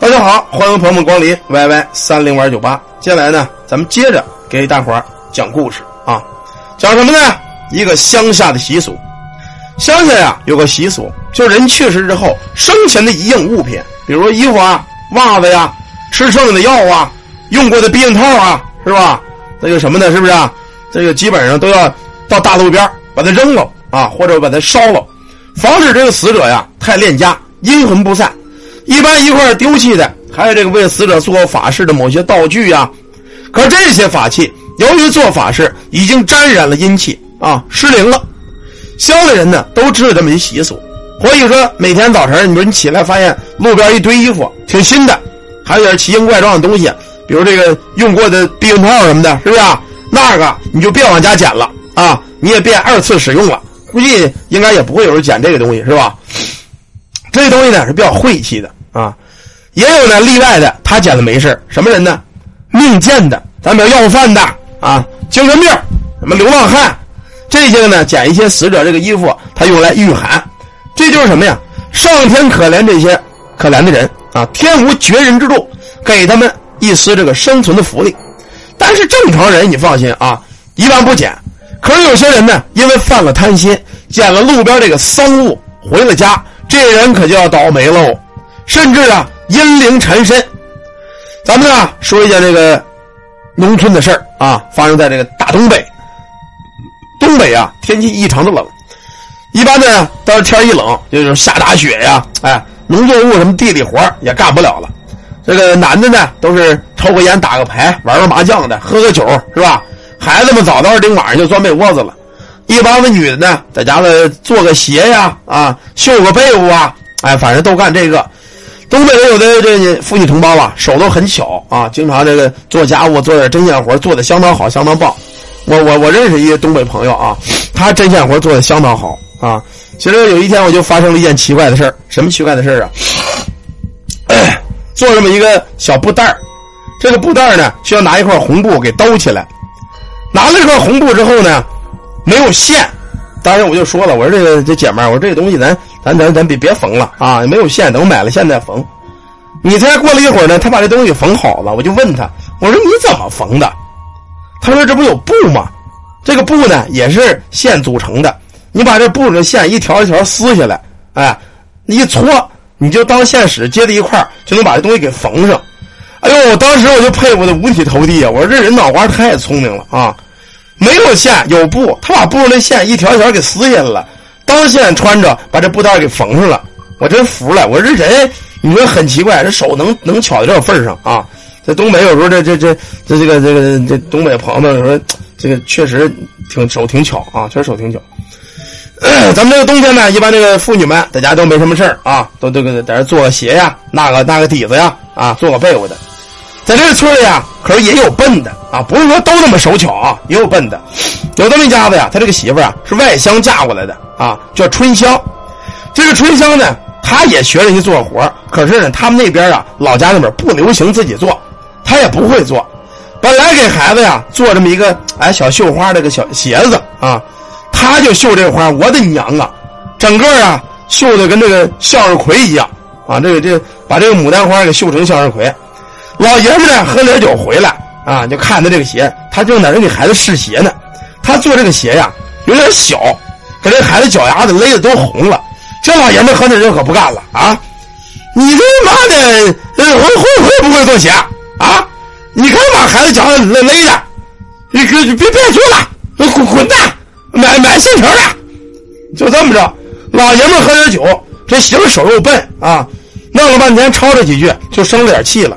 大家好，欢迎朋友们光临 YY 三零玩酒吧。接下来呢，咱们接着给大伙儿讲故事啊，讲什么呢？一个乡下的习俗。乡下呀有个习俗，就是人去世之后，生前的一应物品，比如衣服啊、袜子呀、吃剩下的药啊、用过的避孕套啊，是吧？那个什么的，是不是啊？这个基本上都要到大路边把它扔了啊，或者把它烧了，防止这个死者呀太恋家，阴魂不散。一般一块丢弃的，还有这个为死者做法事的某些道具呀。可这些法器，由于做法事已经沾染了阴气啊，失灵了。乡里人呢都知道这么一习俗，所以说每天早晨，你说你起来发现路边一堆衣服挺新的，还有点奇形怪状的东西，比如这个用过的避孕套什么的，是不是？啊那个你就别往家捡了啊，你也别二次使用了。估计应该也不会有人捡这个东西，是吧？这东西呢是比较晦气的。也有呢例外的，他捡了没事什么人呢？命贱的，咱比如要饭的啊，精神病，什么流浪汉，这些个呢，捡一些死者这个衣服，他用来御寒。这就是什么呀？上天可怜这些可怜的人啊，天无绝人之路，给他们一丝这个生存的福利。但是正常人，你放心啊，一般不捡。可是有些人呢，因为犯了贪心，捡了路边这个赃物回了家，这人可就要倒霉喽。甚至啊，阴灵缠身。咱们呢说一件这个农村的事儿啊，发生在这个大东北。东北啊，天气异常的冷，一般呢，到是天一冷，就是下大雪呀，哎，农作物什么地里活也干不了了。这个男的呢，都是抽个烟、打个牌、玩玩麻将的，喝个酒，是吧？孩子们早到二丁晚上就钻被窝子了。一帮子女的呢，在家里做个鞋呀，啊，绣个被窝啊，哎，反正都干这个。东北人有的这妇女同胞啊，手都很巧啊，经常这个做家务、做点针线活，做的相当好，相当棒。我我我认识一个东北朋友啊，他针线活做的相当好啊。其实有一天我就发生了一件奇怪的事什么奇怪的事啊？做这么一个小布袋这个布袋呢需要拿一块红布给兜起来，拿了这块红布之后呢，没有线。当时我就说了，我说这个这姐们儿，我说这个东西咱咱咱咱别别缝了啊，没有线，等买了线再缝。你猜过了一会儿呢，他把这东西缝好了，我就问他，我说你怎么缝的？他说这不有布吗？这个布呢也是线组成的，你把这布的线一条一条撕下来，哎，一搓，你就当线使，接在一块就能把这东西给缝上。哎呦，我当时我就佩服的五体投地啊！我说这人脑瓜太聪明了啊！没有线，有布，他把布上的线一条一条给撕下来了，当线穿着，把这布袋给缝上了。我真服了，我说这人，你说很奇怪，这手能能巧到这份上啊！在东北有时候这这这这这个这个这东北朋友们说，这个确实挺手挺巧啊，确实手挺巧。咱们这个冬天呢，一般这个妇女们在家都没什么事儿啊，都这个在这做个鞋呀，那个那个底子呀，啊，做个被窝的。在这个村里啊，可是也有笨的啊，不是说都那么手巧啊，也有笨的。有这么一家子呀，他这个媳妇啊是外乡嫁过来的啊，叫春香。这个春香呢，她也学人家做活可是呢，他们那边啊，老家那边不流行自己做，她也不会做。本来给孩子呀做这么一个哎小绣花这个小鞋子啊，她就绣这花，我的娘啊，整个啊绣的跟这个向日葵一样啊，这个这个把这个牡丹花给绣成向日葵。老爷子呢，喝点酒回来啊，就看他这个鞋，他正在那给孩子试鞋呢。他做这个鞋呀，有点小，给这孩子脚丫子勒的都红了。这老爷们喝点酒可不干了啊！你他妈的会会会不会做鞋啊？你看把孩子脚勒勒的，你可别别做了，滚滚蛋，买买现成的。就这么着，老爷们喝点酒，这媳妇手又笨啊，弄了半天吵了几句，就生了点气了。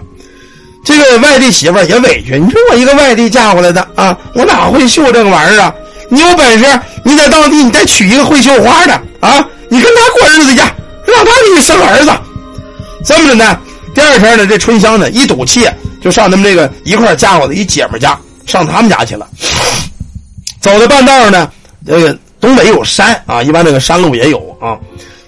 这个外地媳妇也委屈，你说我一个外地嫁过来的啊，我哪会绣这个玩意儿啊？你有本事，你在当地你再娶一个会绣花的啊，你跟他过日子去，让他给你生儿子。这么着呢，第二天呢，这春香呢一赌气，就上他们这个一块嫁过的一姐们家，上他们家去了。走到半道呢，这个东北有山啊，一般这个山路也有啊。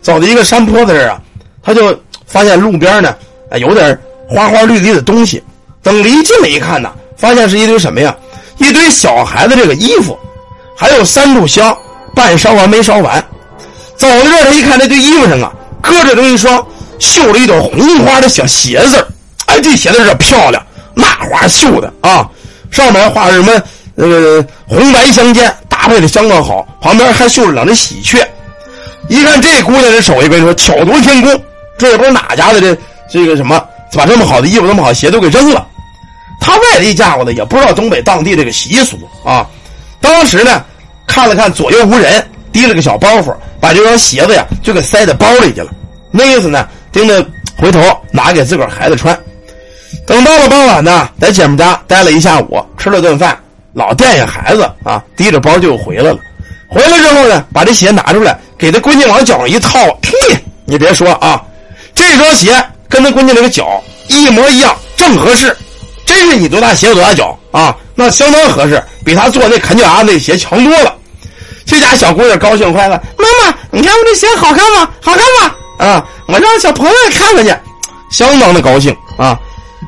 走到一个山坡子这儿啊，他就发现路边呢，哎，有点。花花绿绿的东西，等离近了一看呢，发现是一堆什么呀？一堆小孩子这个衣服，还有三炷香，半烧完没烧完。走到这，他一看这堆衣服上啊，搁着这一双绣了一朵红花的小鞋子哎，这鞋子这漂亮，那花绣的啊，上面画什么呃红白相间，搭配的相当好，旁边还绣着两只喜鹊。一看这姑娘这手艺，跟你说巧夺天工，这也不知道哪家的这这个什么，把这么好的衣服、这么好鞋都给扔了。他外地家伙的，也不知道东北当地这个习俗啊。当时呢，看了看左右无人，提了个小包袱，把这双鞋子呀就给塞在包里去了。那意思呢，盯着回头拿给自个儿孩子穿。等到了傍晚呢，在姐们家待了一下午，吃了顿饭，老惦记孩子啊，提着包就回来了。回来之后呢，把这鞋拿出来，给他闺女往脚上一套。嘿，你别说啊，这双鞋跟他闺女那个脚一模一样，正合适。真是你多大鞋多大脚啊？那相当合适，比他做那啃脚丫那鞋强多了。这家小姑娘高兴坏了，妈妈，你看我这鞋好看吗？好看吗？啊，我让小朋友看看去，相当的高兴啊。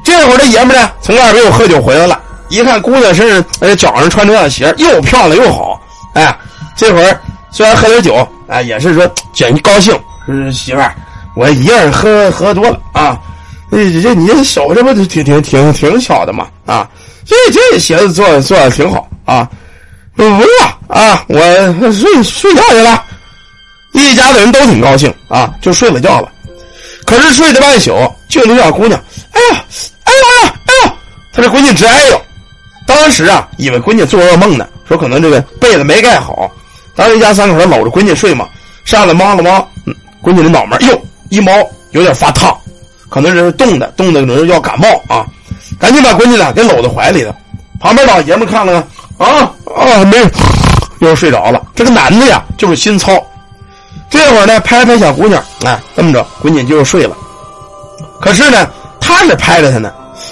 这会儿这爷们呢，从外边又喝酒回来了，一看姑娘身上呃脚上穿这样鞋，又漂亮又好，哎。这会儿虽然喝点酒，啊，也是说捡一高兴。是媳妇儿，我一样喝喝多了啊。这这你手这不挺挺挺挺巧的嘛啊？这这鞋子做的做的挺好啊。不用啊，我睡睡觉去了。一家子人都挺高兴啊，就睡了觉了。可是睡了半宿，就那小姑娘，哎呀，哎呀，哎呦，她这闺女直哎呦。当时啊，以为闺女做噩梦呢，说可能这个被子没盖好。当时一家三口搂着闺女睡嘛，上来摸了摸闺女的脑门，哟，一摸有点发烫，可能是冻的，冻的可能要感冒啊，赶紧把闺女呢给搂在怀里头。旁边老爷们看了看，啊啊，没，又睡着了。这个男的呀就是心操，这会儿呢拍拍小姑娘，哎，这么着，闺女就睡了。可是呢，他是拍着她呢，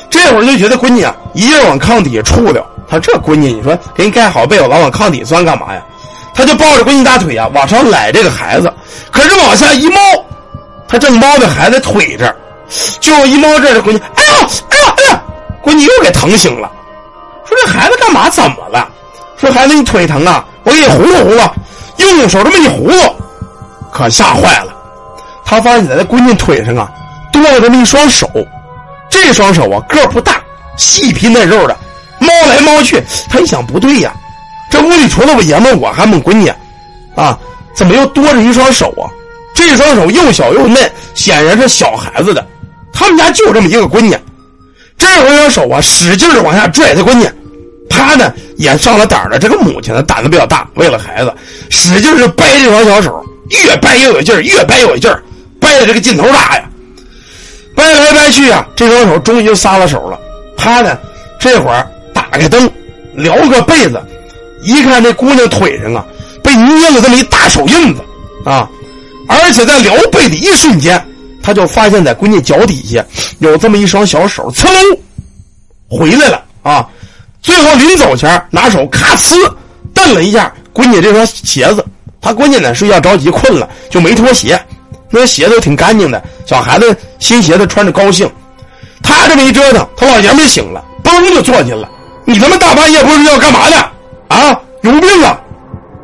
这会儿就觉得闺女啊一劲往炕底下杵溜。他这闺女，你说给你盖好被子，老往炕底钻干嘛呀？他就抱着闺女大腿啊，往上揽这个孩子，可是往下一猫，他正猫在孩子腿这儿，就一猫这儿，闺女，哎呀，哎呦，哎呀，闺女又给疼醒了，说这孩子干嘛？怎么了？说孩子你腿疼啊，我给你糊弄糊弄，用手这么一糊弄，可吓坏了。他发现在这闺女腿上啊，多了这么一双手，这双手啊个不大，细皮嫩肉的，猫来猫去，他一想不对呀。这屋里除了我爷们我还没闺女，啊，怎么又多着一双手啊？这双手又小又嫩，显然是小孩子的。他们家就这么一个闺女，这回双手啊，使劲的往下拽他闺女。他呢也上了胆了。这个母亲呢胆子比较大，为了孩子，使劲是掰这双小手，越掰越有劲儿，越掰越有劲儿，掰的这个劲头大呀。掰来掰去啊，这双手终于就撒了手了。他呢这会儿打开灯，撩个被子。一看这姑娘腿上啊，被捏了这么一大手印子，啊，而且在撩背的一瞬间，他就发现在闺女脚底下有这么一双小手，噌回来了啊！最后临走前拿手咔呲蹬了一下闺女这双鞋子，他闺女呢睡觉着急困了就没脱鞋，那鞋子挺干净的，小孩子新鞋子穿着高兴，他这么一折腾，他老爷们醒了，嘣就坐起了，你他妈大半夜不是要干嘛呢？啊，有病啊！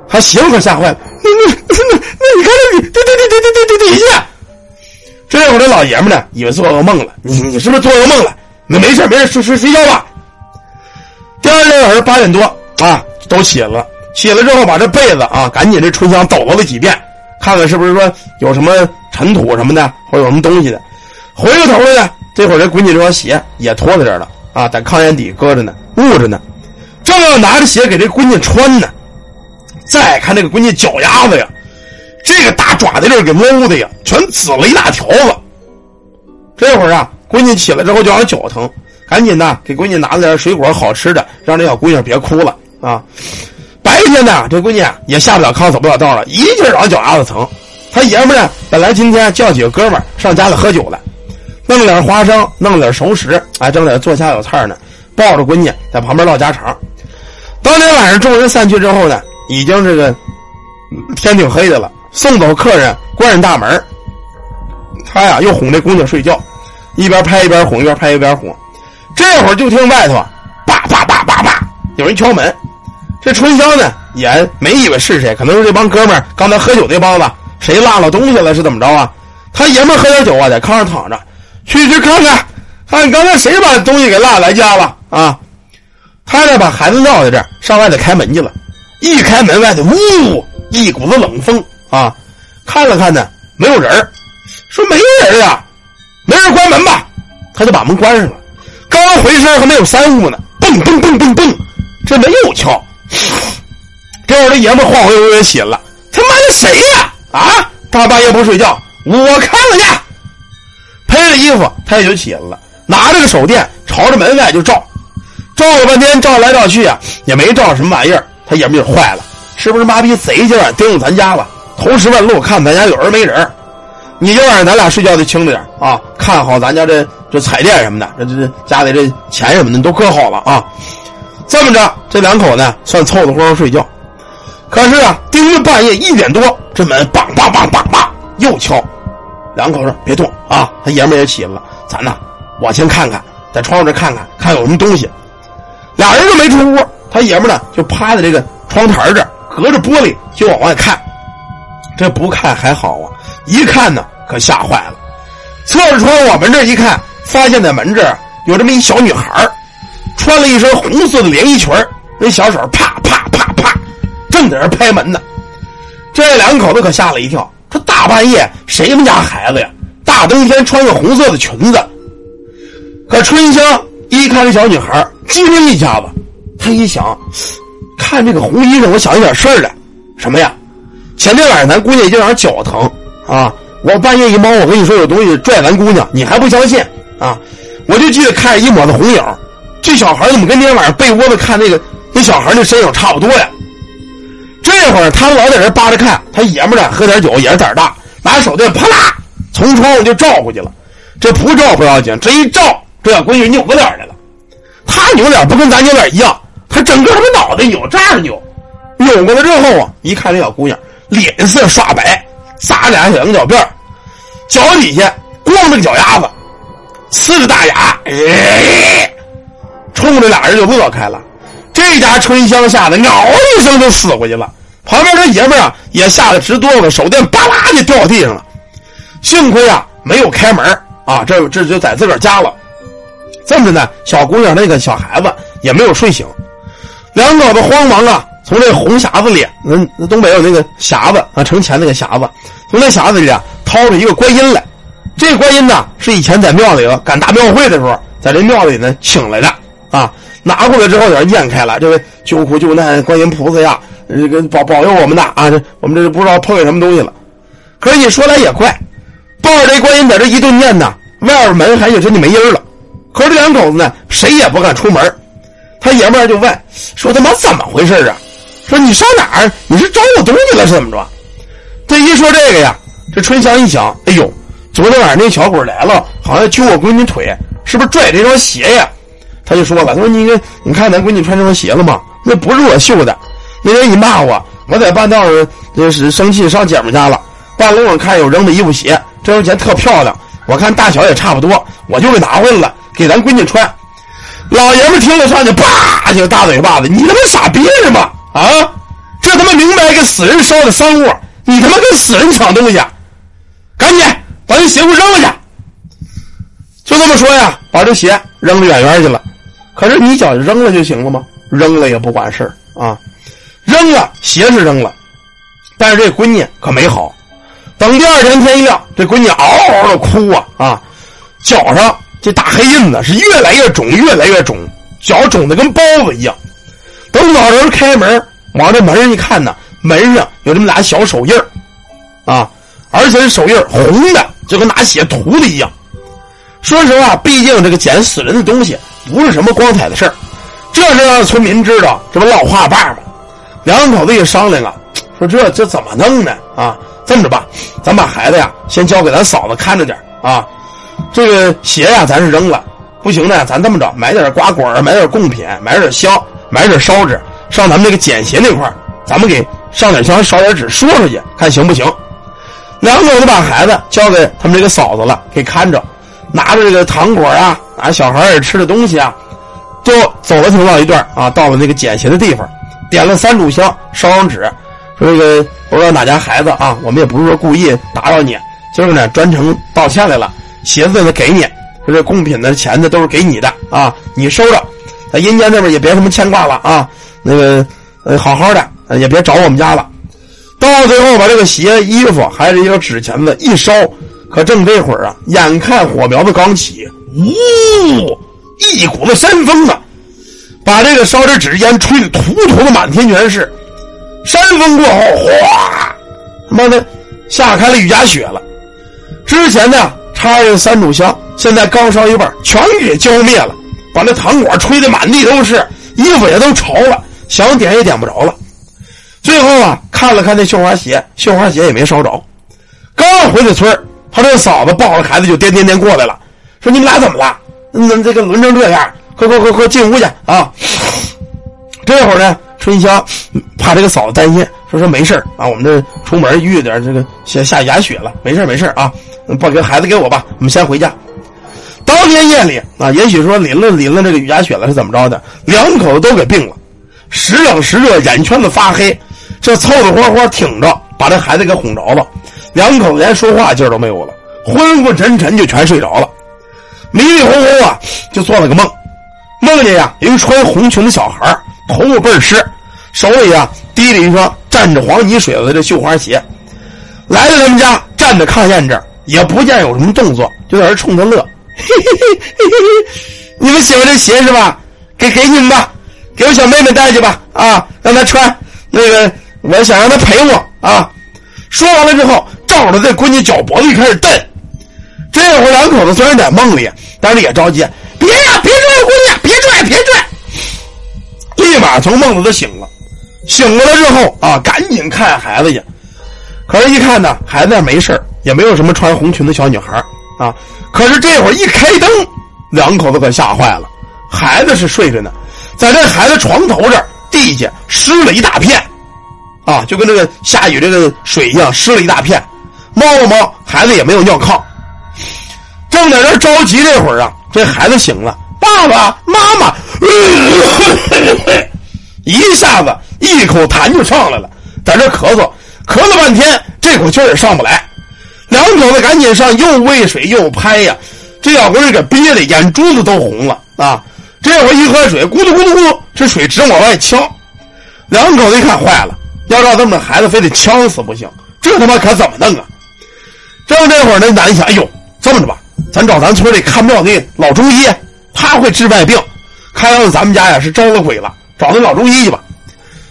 他媳妇可吓坏了。那那那，你看那你对对对对对对对底下，这会儿这老爷们呢，以为做噩梦了。你你是不是做噩梦了？那没事没事，睡睡睡觉吧。第二天早上八点多啊，都起了。起来之后，把这被子啊，赶紧这春香抖搂了几遍，看看是不是说有什么尘土什么的，或者有什么东西的。回过头来呢，这会儿这闺女这双鞋也脱在这儿了啊，在炕沿底搁着呢，捂着呢。正要拿着鞋给这闺女穿呢，再看这个闺女脚丫子呀，这个大爪子这给撸的呀，全紫了一大条子。这会儿啊，闺女起来之后就让脚疼，赶紧的给闺女拿了点水果好吃的，让这小姑娘别哭了啊。白天呢，这闺女也下不了炕，走不了道了，一劲儿让脚丫子疼。他爷们呢，本来今天叫几个哥们儿上家里喝酒了，弄点花生，弄点熟食，哎，正在做下酒菜呢，抱着闺女在旁边唠家常。当天晚上众人散去之后呢，已经这个天挺黑的了。送走客人，关上大门他呀又哄这姑娘睡觉，一边拍一边哄，一边拍一边哄。这会儿就听外头，叭叭叭叭叭，有人敲门。这春香呢也没以为是谁，可能是这帮哥们儿刚才喝酒那帮子，谁落了东西了是怎么着啊？他爷们喝点酒啊，在炕上躺着，去去看看，看刚才谁把东西给落来家了啊？他呢把孩子撂在这儿，上外头开门去了。一开门，外头呜，一股子冷风啊！看了看呢，没有人说没人啊，没人关门吧？他就把门关上了。刚回身还没有三步呢，蹦蹦蹦蹦蹦，这门又敲。这会儿这爷们晃晃悠悠醒了，他妈的谁呀？啊！大半夜不睡觉，我看了去。披了衣服，他也就起来了，拿着个手电朝着门外就照，照了半天，照来照去啊，也没照什么玩意儿。他爷们就坏了，是不是妈逼贼今晚盯着咱家了？同时问路，看咱家有人没人？你今晚上咱俩睡觉得轻着点啊，看好咱家这这彩电什么的，这这家里这钱什么的都搁好了啊。这么着，这两口呢算凑凑合着睡觉。可是啊，盯着半夜一点多，这门梆梆梆梆梆又敲。两口说别动啊，他爷们也起来了，咱呐往前看看，在窗户这看看，看有什么东西。俩人就没出屋。他爷们呢，就趴在这个窗台这，隔着玻璃就往外看。这不看还好啊，一看呢，可吓坏了。侧着窗往门这一看，发现在门这儿有这么一小女孩穿了一身红色的连衣裙那小手啪啪啪啪，正在那拍门呢。这两口子可吓了一跳。他大半夜谁们家孩子呀？大冬天穿个红色的裙子。可春香一看这小女孩，激灵一下子。他一想，看这个红衣裳，我想起点事儿来，什么呀？前天晚上咱姑娘有点脚疼啊，我半夜一猫，我跟你说有东西拽咱姑娘，你还不相信啊？我就记得看一抹子红影，这小孩怎么跟今天晚上被窝子看那个那小孩那身影差不多呀？这会儿他老在这扒着看，他爷们儿喝点酒也是胆大，拿手电啪啦从窗户就照过去了。这不照不要紧，这一照，这小闺女扭过脸来了。他扭脸不跟咱扭脸一样。他整个他妈脑袋扭这样扭，扭过来之后啊，一看这小姑娘脸色刷白，扎俩小羊角辫脚底下光着个脚丫子，呲着大牙，哎，冲着俩人就乐开了。这家春香吓得嗷一声就死过去了，旁边这爷们啊也吓得直哆嗦，手电叭啦就掉地上了。幸亏啊没有开门啊，这这就在自个儿家了。这么着呢，小姑娘那个小孩子也没有睡醒。两口子慌忙啊，从这红匣子里，那那东北有那个匣子啊，盛钱那个匣子，从那匣子里啊掏出一个观音来。这观音呢，是以前在庙里赶大庙会的时候，在这庙里呢请来的啊。拿过来之后，给人验开了，这位救苦救难观音菩萨呀，这个保保佑我们的啊，我们这不知道碰见什么东西了。可是你说来也怪，抱着这观音在这一顿念呢，外边门还也真就没音了。可是这两口子呢，谁也不敢出门。他爷们儿就问说：“他妈怎么回事啊？说你上哪儿？你是找我东西了是怎么着？”这一说这个呀，这春香一想：“哎呦，昨天晚上那小鬼来了，好像揪我闺女腿，是不是拽这双鞋呀？”他就说了：“他说你你看咱闺女穿这双鞋了吗？那不是我绣的。那人一骂我，我在半道上就是生气上姐们家了。半路上看有扔的衣服鞋，这双鞋特漂亮，我看大小也差不多，我就给拿回来了，给咱闺女穿。”老爷们听了上去，啪，就大嘴巴子！你他妈傻逼是吗？啊，这他妈明白给死人烧的丧物，你他妈跟死人抢东西，赶紧把这鞋给我扔了去！就这么说呀，把这鞋扔得远远去了。可是你脚扔了就行了吗？扔了也不管事啊！扔了鞋是扔了，但是这闺女可没好。等第二天天一亮，这闺女嗷嗷的哭啊啊，脚上。这大黑印子是越来越肿，越来越肿，脚肿的跟包子一样。等老人开门，往这门上一看呢，门上有这么俩小手印儿，啊，而且手印红的，就跟拿血涂的一样。说实话，毕竟这个捡死人的东西不是什么光彩的事儿，这是让村民知道，这不落话爸吗？两口子一商量啊，说这这怎么弄呢？啊，这么着吧，咱把孩子呀先交给咱嫂子看着点啊。这个鞋呀，咱是扔了，不行呢，咱这么着，买点瓜果买点贡品，买点香，买点烧纸，上咱们这个捡鞋那块咱们给上点香，烧点纸，说出去，看行不行？两口子把孩子交给他们这个嫂子了，给看着，拿着这个糖果啊，拿小孩儿吃的东西啊，就走了挺老一段啊，到了那个捡鞋的地方，点了三炷香，烧上纸，说这个不知道哪家孩子啊，我们也不是说故意打扰你，今儿呢专程道歉来了，鞋子呢给你，说这贡品的钱呢都是给你的啊，你收着，在阴间那边也别什么牵挂了啊，那个呃好好的，也别找我们家了。到最后把这个鞋、衣服还是一个纸钱子一烧，可正这会儿啊，眼看火苗子刚起，呜，一股子山风啊，把这个烧着纸烟吹得突突的满天全是。山风过后，哗，他妈的下开了雨夹雪了。之前呢插着三炷香，现在刚烧一半，全给浇灭了，把那糖果吹得满地都是，衣服也都潮了，想点也点不着了。最后啊，看了看那绣花鞋，绣花鞋也没烧着。刚回到村他这嫂子抱着孩子就颠颠颠过来了，说：“你们俩怎么了？那这个轮成这样，快快快快进屋去啊！”这会儿呢，春香怕这个嫂子担心，说：“说没事啊，我们这出门遇点这个下下牙雪了，没事没事啊，抱给孩子给我吧，我们先回家。”当天夜里啊，也许说淋了淋了这个雨夹雪了是怎么着的，两口子都给病了，时冷时热，眼圈子发黑。这凑凑合合挺着，把这孩子给哄着了，两口子连说话劲儿都没有了，昏昏沉沉就全睡着了，迷迷糊糊啊，就做了个梦，梦见呀，一个穿红裙的小孩头发倍儿湿，手里啊提着一双沾着黄泥水子的绣花鞋，来到他们家，站在炕沿这儿，也不见有什么动作，就在这冲他乐，嘿嘿嘿嘿嘿，你们喜欢这鞋是吧？给给你们吧，给我小妹妹带去吧，啊，让她穿，那个。我想让她陪我啊！说完了之后，照着这闺女脚脖子就开始蹬。这会儿两口子虽然在梦里，但是也着急，别呀，别拽姑娘，别拽，别拽！立马从梦里头醒了。醒过来之后啊，赶紧看孩子去。可是，一看呢，孩子没事也没有什么穿红裙的小女孩啊。可是这会儿一开灯，两口子可吓坏了。孩子是睡着呢，在这孩子床头这儿，地下湿了一大片。啊，就跟这个下雨这个水一样湿了一大片，摸了摸，孩子也没有尿炕。正在这着急这会儿啊，这孩子醒了，爸爸妈妈，一下子一口痰就上来了，在这咳嗽，咳了半天，这口气也上不来。两口子赶紧上，又喂水又拍呀，这小姑娘给憋的眼珠子都红了啊！这会儿一喝水，咕嘟咕嘟咕，这水直往外呛。两口子一看，坏了。要让他们孩子非得呛死不行，这他妈可怎么弄啊？正这会儿，那男的想：哎呦，这么着吧，咱找咱村里看庙那老中医，他会治外病。看样子咱们家呀是招了鬼了，找那老中医去吧。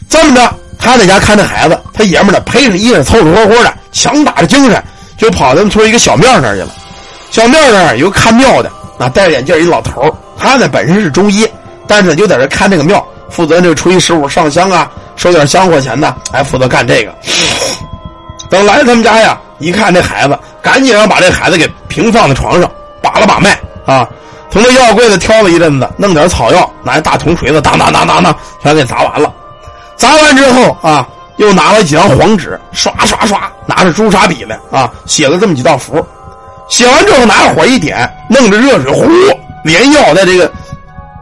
这么着，他在家看着孩子，他爷们儿呢披着衣裳，凑凑合合的，强打着精神，就跑咱们村一个小庙那儿去了。小庙那儿有个看庙的，那，戴着眼镜一老头他呢本身是中医，但是就在这看这个庙，负责这个初一十五上香啊。收点香火钱的，还负责干这个。等来他们家呀，一看这孩子，赶紧让把这孩子给平放在床上，把了把脉啊，从那药柜子挑了一阵子，弄点草药，拿一大铜锤子，当当当当当，全给砸完了。砸完之后啊，又拿了几张黄纸，刷刷刷，拿着朱砂笔来啊，写了这么几道符。写完之后，拿火一点，弄着热水，呼，连药在这个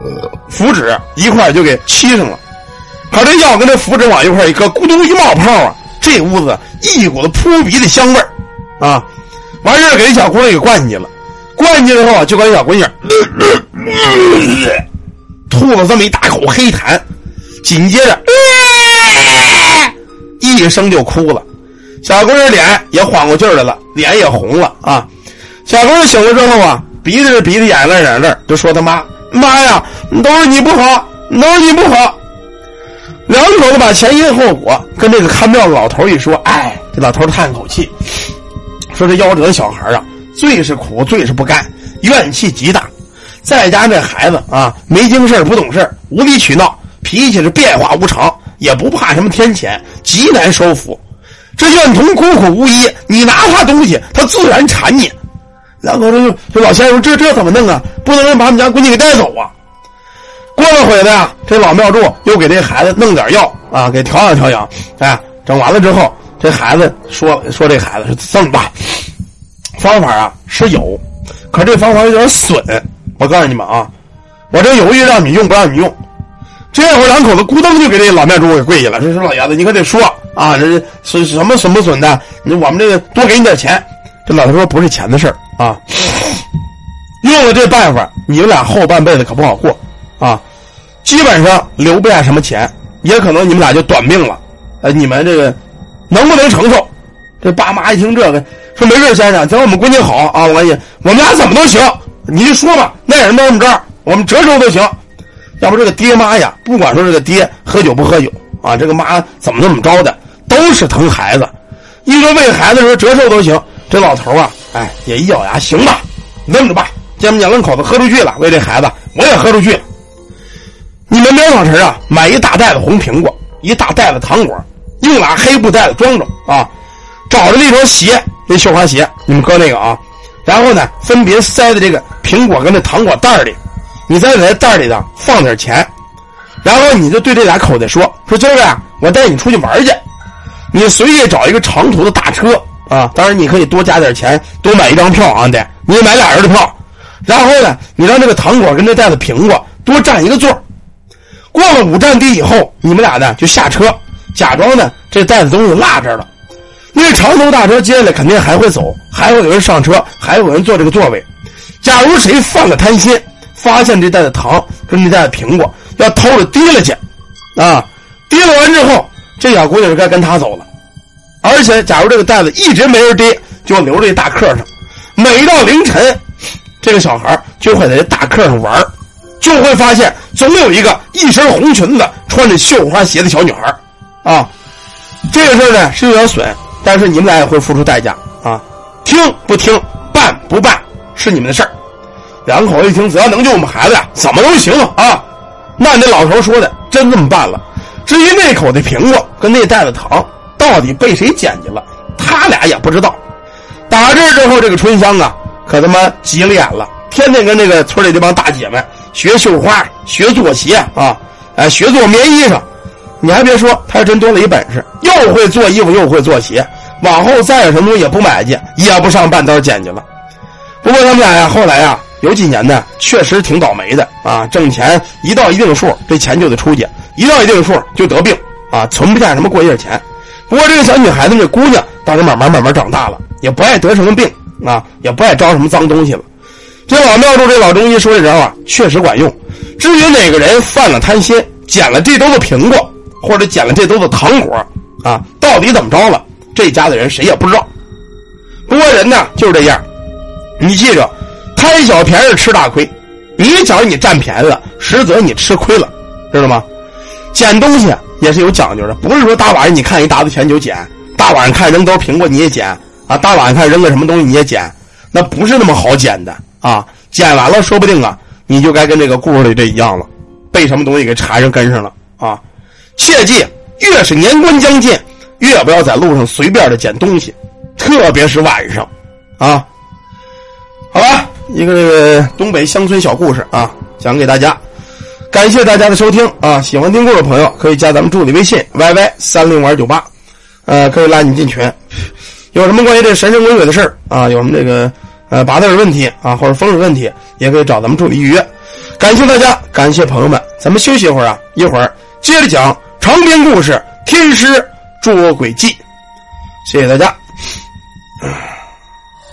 呃符纸一块就给沏上了。可这药跟这符纸往一块一搁，咕咚一冒泡啊！这屋子一股子扑鼻的香味儿，啊！完事给这小姑娘给灌进去了，灌进去之后，就跟小姑娘吐了这么一大口黑痰，紧接着一声就哭了。小姑娘脸也缓过劲儿来了，脸也红了啊！小姑娘醒了之后啊，鼻子是鼻子，眼泪眼泪，就说他妈妈呀，都是你不好，都是你不好。两口子把前因后果跟这个看庙的老头一说，哎，这老头叹口气，说这夭折的小孩啊，最是苦，最是不甘，怨气极大。再加这孩子啊，没经事不懂事无理取闹，脾气是变化无常，也不怕什么天谴，极难收服。这怨童孤苦无依，你拿他东西，他自然缠你。两口子就这老先生，这这怎么弄啊？不能把我们家闺女给带走啊！过了会子呀，这老庙祝又给这孩子弄点药啊，给调养调养。哎，整完了之后，这孩子说说这孩子是这么办？方法啊是有，可这方法有点损。我告诉你们啊，我这犹豫让你用不让你用。这会儿两口子咕噔就给这老庙祝给跪下了，说说老爷子，你可得说啊，这是什么损不损的？你我们这个多给你点钱。这老头说不是钱的事啊，用了这办法，你们俩后半辈子可不好过啊，基本上留不下什么钱，也可能你们俩就短命了。呃，你们这个能不能承受？这爸妈一听这个，说没事先生，只要我们闺女好啊，我你我们俩怎么都行，你就说吧，那人到我们这儿，我们折寿都行。要不这个爹妈呀，不管说这个爹喝酒不喝酒啊，这个妈怎么怎么着的，都是疼孩子。一说为孩子说折寿都行，这老头啊，哎，也一咬牙，行吧，弄着吧。见不见两口子喝出去了，为这孩子我也喝出去。你们苗小晨啊，买一大袋子红苹果，一大袋子糖果，用俩黑布袋子装着啊，找着那双鞋，那绣花鞋，你们搁那个啊，然后呢，分别塞在这个苹果跟这糖果袋里。你再在袋里头放点钱，然后你就对这俩口袋说：“说今儿个呀，我带你出去玩去。你随意找一个长途的大车啊，当然你可以多加点钱，多买一张票啊，得你买俩人的票。然后呢，你让这个糖果跟这袋子苹果多占一个座。过了五站地以后，你们俩呢就下车，假装呢这袋子东西落这儿了。因为长途大车接下来肯定还会走，还会有人上车，还有人坐这个座位。假如谁犯了贪心。”发现这袋子糖跟这袋子苹果要偷着提了去，啊，提了完之后，这小姑娘就该跟他走了。而且，假如这个袋子一直没人提，就留在这大客上。每到凌晨，这个小孩就会在这大客上玩，就会发现总有一个一身红裙子、穿着绣花鞋的小女孩啊。这个事呢是有点损，但是你们俩也会付出代价啊。听不听，办不办，是你们的事儿。两口子一听，只要能救我们孩子呀，怎么都行啊！那那老头说的真这么办了。至于那口的苹果跟那袋子糖到底被谁捡去了，他俩也不知道。打这之后，这个春香啊，可他妈急了眼了，天天跟那个村里这帮大姐们学绣花、学做鞋啊，哎，学做棉衣裳。你还别说，他还真多了一本事，又会做衣服，又会做鞋。往后再有什么东西也不买去，也不上半道捡去了。不过他们俩呀，后来呀。有几年呢，确实挺倒霉的啊！挣钱一到一定数，这钱就得出去；一到一定数就得病啊，存不下什么过夜钱。不过这个小女孩子，这姑娘倒是慢慢慢慢长大了，也不爱得什么病啊，也不爱招什么脏东西了。这老庙祝这老中医说的这招啊，确实管用。至于哪个人犯了贪心，捡了这兜子苹果，或者捡了这兜子糖果啊，到底怎么着了？这家的人谁也不知道。不过人呢就是这样，你记着。贪小便宜吃大亏，你觉你占便宜了，实则你吃亏了，知道吗？捡东西也是有讲究的，不是说大晚上你看一沓子钱就捡，大晚上看扔兜苹果你也捡啊，大晚上看扔个什么东西你也捡，那不是那么好捡的啊！捡完了说不定啊，你就该跟这个故事里这一样了，被什么东西给缠上跟上了啊！切记，越是年关将近，越不要在路上随便的捡东西，特别是晚上，啊，好吧。一个这个东北乡村小故事啊，讲给大家。感谢大家的收听啊！喜欢听故事的朋友可以加咱们助理微信 yy 三零五二九八，呃，可以拉你进群。有什么关于这神神鬼鬼的事啊？有什么这个呃八字问题啊，或者风水问题，也可以找咱们助理预约。感谢大家，感谢朋友们，咱们休息一会儿啊，一会儿接着讲长篇故事《天师捉鬼记》。谢谢大家。